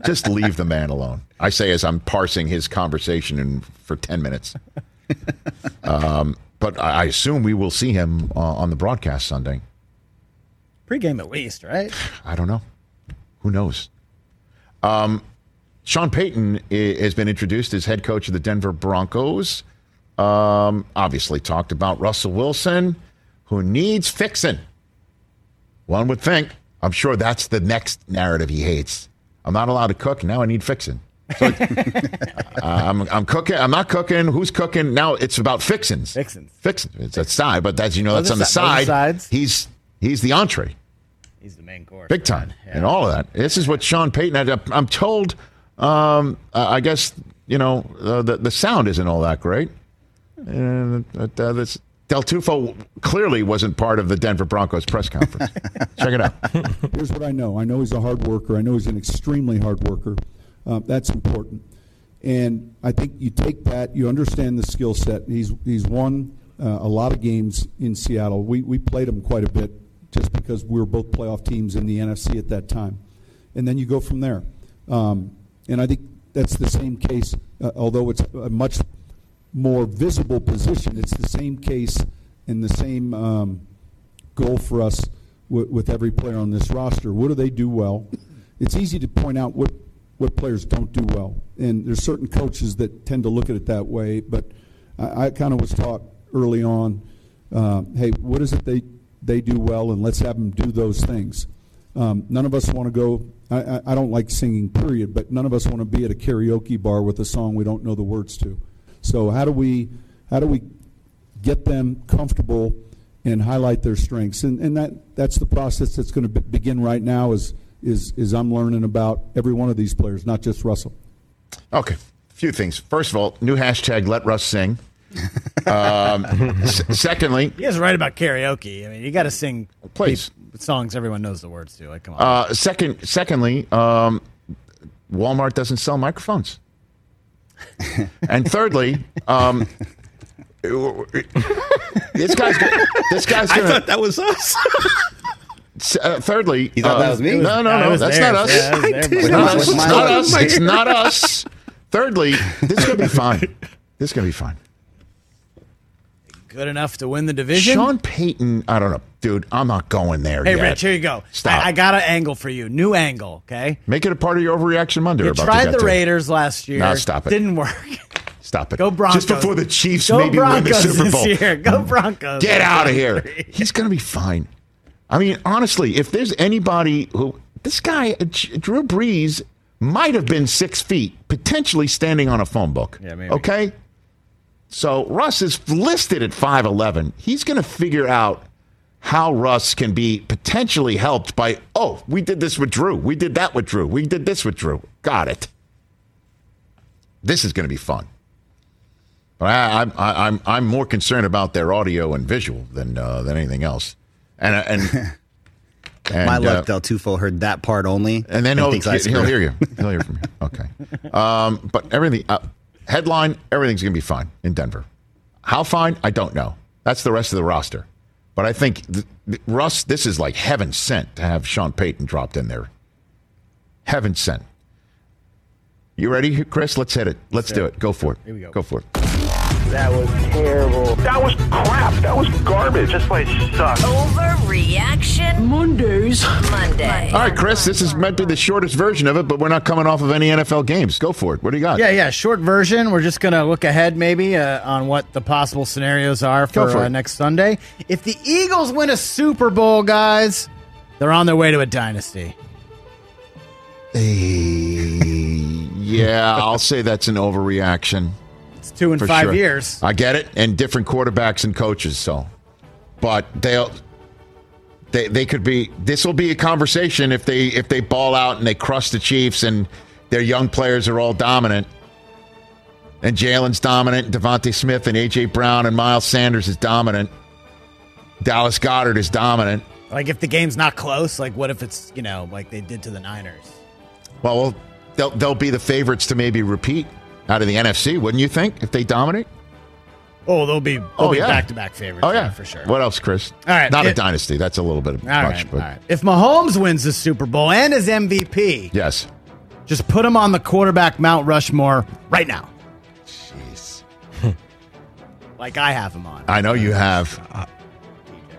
Speaker 2: Just leave the man alone. I say as I'm parsing his conversation in, for 10 minutes. Um, but I I assume we will see him uh, on the broadcast Sunday.
Speaker 4: Pre-game at least, right?
Speaker 2: I don't know. Who knows? Um, Sean Payton i- has been introduced as head coach of the Denver Broncos. Um, obviously, talked about Russell Wilson, who needs fixing. One would think. I'm sure that's the next narrative he hates. I'm not allowed to cook. Now I need fixing. So, uh, I'm, I'm cooking. I'm not cooking. Who's cooking? Now it's about fixins.
Speaker 4: Fixins.
Speaker 2: Fixins. It's a side, but that's you know that's on the
Speaker 4: si-
Speaker 2: side.
Speaker 4: sides.
Speaker 2: He's he's the entree
Speaker 4: He's the main course.
Speaker 2: big time, and all of that. This is what Sean Payton had. I'm told. Um, I guess you know uh, the the sound isn't all that great, and uh, uh, this Del Tufo clearly wasn't part of the Denver Broncos press conference. Check it out.
Speaker 8: Here's what I know. I know he's a hard worker. I know he's an extremely hard worker. Uh, that's important. And I think you take that, you understand the skill set. He's he's won uh, a lot of games in Seattle. We we played him quite a bit just because we were both playoff teams in the NFC at that time. And then you go from there. Um, and I think that's the same case, uh, although it's a much more visible position. It's the same case and the same um, goal for us with, with every player on this roster. What do they do well? It's easy to point out what, what players don't do well, and there's certain coaches that tend to look at it that way. But I, I kind of was taught early on, uh, hey, what is it they they do well, and let's have them do those things. Um, none of us want to go. I, I, I don't like singing, period. But none of us want to be at a karaoke bar with a song we don't know the words to. So how do we how do we get them comfortable and highlight their strengths? And, and that that's the process that's going to be, begin right now. Is is is I'm learning about every one of these players, not just Russell.
Speaker 2: Okay, a few things. First of all, new hashtag Let Russ Sing. Um, s- secondly,
Speaker 4: You guys are right about karaoke. I mean, you got to sing
Speaker 2: Please.
Speaker 4: peop- songs everyone knows the words to. Like, come on.
Speaker 2: Uh, second, secondly, um, Walmart doesn't sell microphones. And thirdly, um, this guy's go- this guy's
Speaker 5: I
Speaker 2: gonna.
Speaker 5: thought that was us.
Speaker 2: Uh, thirdly,
Speaker 9: You thought
Speaker 2: uh,
Speaker 9: that was me?
Speaker 2: No, no, no, that's
Speaker 4: theirs.
Speaker 2: not us.
Speaker 4: Yeah, that
Speaker 2: It's
Speaker 4: mic.
Speaker 2: not us. It's not us. It's not us. Thirdly, this is gonna be fine. This is gonna be fine.
Speaker 4: Good enough to win the division.
Speaker 2: Sean Payton, I don't know, dude. I'm not going there
Speaker 4: hey,
Speaker 2: yet.
Speaker 4: Rich, here you go.
Speaker 2: Stop.
Speaker 4: I, I got an angle for you. New angle, okay?
Speaker 2: Make it a part of your overreaction Monday.
Speaker 4: You
Speaker 2: to
Speaker 4: tried the
Speaker 2: to.
Speaker 4: Raiders last year.
Speaker 2: No, stop it.
Speaker 4: Didn't work.
Speaker 2: Stop it.
Speaker 4: Go Broncos.
Speaker 2: Just before the Chiefs
Speaker 4: Go
Speaker 2: maybe
Speaker 4: Broncos
Speaker 2: win the Super
Speaker 4: this
Speaker 2: Bowl.
Speaker 4: year. Go Broncos.
Speaker 2: Get out of here. He's going to be fine. I mean, honestly, if there's anybody who this guy, uh, Drew Brees, might have been six feet, potentially standing on a phone book.
Speaker 4: Yeah, maybe.
Speaker 2: Okay. So Russ is listed at five eleven. He's going to figure out how Russ can be potentially helped by. Oh, we did this with Drew. We did that with Drew. We did this with Drew. Got it. This is going to be fun. But I, I'm I, I'm I'm more concerned about their audio and visual than uh, than anything else. And and, and
Speaker 9: My
Speaker 2: uh,
Speaker 9: luck, Del Tufo heard that part only,
Speaker 2: and then he'll,
Speaker 9: thinks I
Speaker 2: he'll hear you. He'll hear from you. Okay. Um, but everything uh, headline everything's going to be fine in Denver. How fine? I don't know. That's the rest of the roster. But I think th- th- Russ, this is like heaven sent to have Sean Payton dropped in there. Heaven sent. You ready, Chris? Let's hit it. Let's do it. Go for it.
Speaker 4: Here we go.
Speaker 2: Go for it.
Speaker 3: That was terrible. That was crap. That was garbage. This place sucks.
Speaker 1: Overreaction
Speaker 10: Mondays.
Speaker 1: Monday.
Speaker 2: All right, Chris, this is meant to be the shortest version of it, but we're not coming off of any NFL games. Go for it. What do you got?
Speaker 4: Yeah, yeah. Short version. We're just going to look ahead maybe uh, on what the possible scenarios are for,
Speaker 2: for
Speaker 4: uh, next Sunday. If the Eagles win a Super Bowl, guys, they're on their way to a dynasty.
Speaker 2: Eh, yeah, I'll say that's an overreaction.
Speaker 4: It's two in five
Speaker 2: sure.
Speaker 4: years.
Speaker 2: I get it, and different quarterbacks and coaches. So, but they'll they they could be. This will be a conversation if they if they ball out and they crush the Chiefs and their young players are all dominant. And Jalen's dominant, DeVonta Smith and AJ Brown and Miles Sanders is dominant. Dallas Goedert is dominant.
Speaker 4: Like if the game's not close, like what if it's, you know, like they did to the Niners?
Speaker 2: Well, they'll they'll be the favorites to maybe repeat out of the NFC, wouldn't you think? If they dominate.
Speaker 4: Oh, they'll be, they'll
Speaker 2: Oh,
Speaker 4: be
Speaker 2: yeah.
Speaker 4: back-to-back favorites.
Speaker 2: Oh yeah,
Speaker 4: for sure.
Speaker 2: What else, Chris?
Speaker 4: All right,
Speaker 2: not a dynasty. That's a little bit
Speaker 4: All
Speaker 2: much,
Speaker 4: right,
Speaker 2: but
Speaker 4: all right. If Mahomes wins the Super Bowl and is MVP,
Speaker 2: yes.
Speaker 4: just put him on the quarterback Mount Rushmore right now.
Speaker 2: Jeez.
Speaker 4: Like I have him on.
Speaker 2: I know you have. Uh,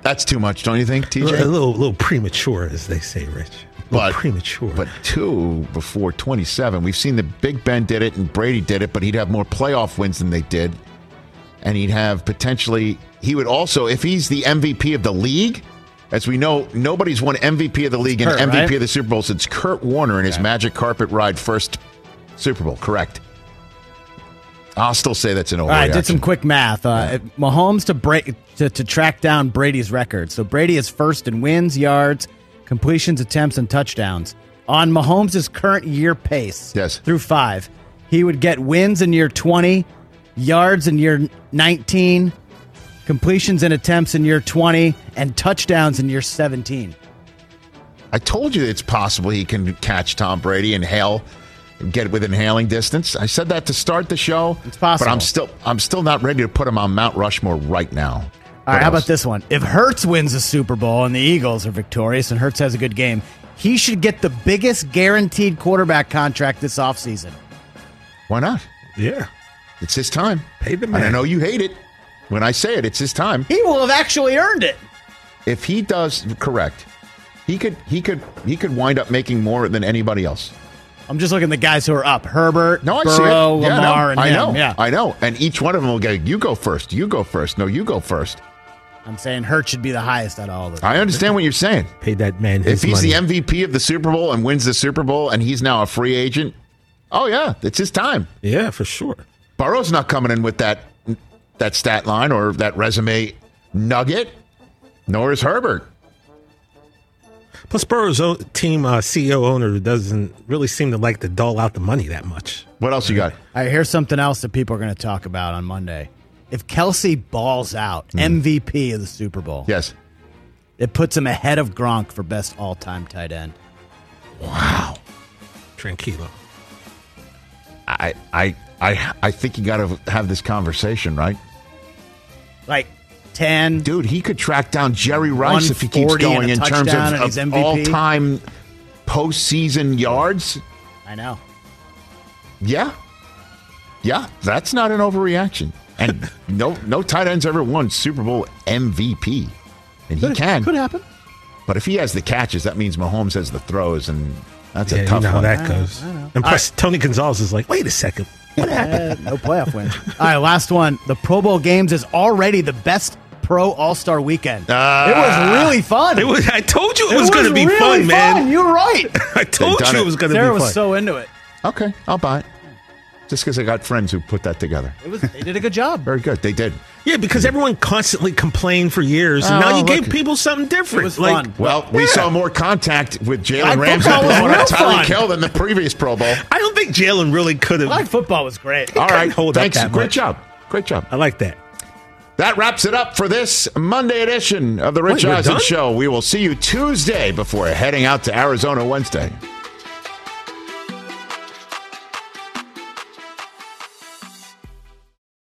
Speaker 2: That's too much, don't you think,
Speaker 5: A
Speaker 2: TJ?
Speaker 5: little, little premature, as they say, Rich.
Speaker 2: But-
Speaker 5: premature.
Speaker 2: But two before 27. We've seen that Big Ben did it and Brady did it, but he'd have more playoff wins than they did. And he'd have potentially, he would also, if he's the MVP of the league, as we know, nobody's won MVP of the league and MVP
Speaker 4: right?
Speaker 2: of the Super Bowl since Kurt Warner in his magic carpet ride first Super Bowl. Correct. I'll still say that's an overreaction.
Speaker 4: I did some quick math. Uh, Mahomes to break to, to track down Brady's record. So Brady is first in wins, yards, completions, attempts, and touchdowns. On Mahomes' current year pace,
Speaker 2: Yes.
Speaker 4: through five, he would get wins in year twenty, yards in year nineteen, completions and attempts in year twenty, and touchdowns in year seventeen.
Speaker 2: I told you it's possible he can catch Tom Brady and hail, get within hailing distance. I said that to start the show.
Speaker 4: It's possible.
Speaker 2: but I'm still I'm still not ready to put him on Mount Rushmore right now.
Speaker 4: All right, how about this one? If Hurts wins the Super Bowl and the Eagles are victorious and Hurts has a good game, he should get the biggest guaranteed quarterback contract this offseason.
Speaker 2: Why not?
Speaker 5: yeah.
Speaker 2: It's his time.
Speaker 5: Pay the
Speaker 2: And I know you hate it when I say it. It's his time.
Speaker 4: He will have actually earned it.
Speaker 2: If he does correct, he could he could he could wind up making more than anybody else.
Speaker 4: I'm just looking at the guys who are up: Herbert,
Speaker 2: No, I
Speaker 4: Burrow,
Speaker 2: see it. Yeah,
Speaker 4: Lamar,
Speaker 2: no,
Speaker 4: and
Speaker 2: I
Speaker 4: him.
Speaker 2: know.
Speaker 4: Yeah,
Speaker 2: I know. And each one of them will go, "You go first. You go first. No, you go first.
Speaker 4: I'm saying Hurt should be the highest out of all of them.
Speaker 2: I understand what you're saying.
Speaker 5: Pay that man
Speaker 2: If he's
Speaker 5: money.
Speaker 2: the MVP of the Super Bowl and wins the Super Bowl and he's now a free agent, oh yeah, it's his time.
Speaker 5: yeah, for sure.
Speaker 2: Burrow's not coming in with that that stat line or that resume nugget, nor is Herbert.
Speaker 5: Plus, Burrow's own team uh, CEO owner doesn't really seem to like to dole out the money that much.
Speaker 2: What else you got?
Speaker 4: All right, here's something else that people are going to talk about on Monday. If Kelce balls out,
Speaker 2: Hmm.
Speaker 4: MVP of the Super Bowl,
Speaker 2: Yes.
Speaker 4: it puts him ahead of Gronk for best all-time tight end. Wow.
Speaker 5: Tranquilo.
Speaker 2: I I I I think you got to have this conversation, right?
Speaker 4: Like ten,
Speaker 2: Dude, he could track down Jerry Rice if he keeps going in terms of, of all-time postseason yards.
Speaker 4: I know.
Speaker 2: Yeah. Yeah, that's not an overreaction. And no no tight end's ever won Super Bowl MVP. And he can.
Speaker 4: Could happen.
Speaker 2: But if he has the catches, that means Mahomes has the throws, and that's
Speaker 5: yeah,
Speaker 2: a tough
Speaker 5: you know how
Speaker 2: one.
Speaker 5: that goes. And plus, Tony Gonzalez is like, wait a second.
Speaker 4: Eh, no playoff win. All right, last one. The Pro Bowl games is already the best pro All Star weekend.
Speaker 2: Ah.
Speaker 4: it was really fun.
Speaker 5: It was. I told you it, was, going to be
Speaker 4: really
Speaker 5: fun, man.
Speaker 4: You're right.
Speaker 5: I told you
Speaker 2: it.
Speaker 5: it was going to be fun.
Speaker 4: Sarah was so into it.
Speaker 2: Okay, I'll buy it. Just because I got friends who put that together.
Speaker 4: It was. They did a good job.
Speaker 2: Very good. They did.
Speaker 5: yeah, because everyone constantly complained for years, and now
Speaker 2: Oh,
Speaker 5: you
Speaker 2: look.
Speaker 5: gave people something different.
Speaker 4: It was
Speaker 5: like,
Speaker 4: fun.
Speaker 2: Well, we
Speaker 5: Yeah.
Speaker 2: saw more contact with Jalen Ramsey
Speaker 4: football was
Speaker 2: blowing up. Tyreek Hill than the previous Pro Bowl.
Speaker 5: I don't think Jalen really could have.
Speaker 4: Flag football was great.
Speaker 2: All right.
Speaker 5: hold up
Speaker 2: Thanks.
Speaker 5: that
Speaker 2: Great
Speaker 5: much.
Speaker 2: job. Great job.
Speaker 5: I like that.
Speaker 2: That wraps it up for this Monday edition of the Rich Eisen? Show. We will see you Tuesday before heading out to Arizona Wednesday.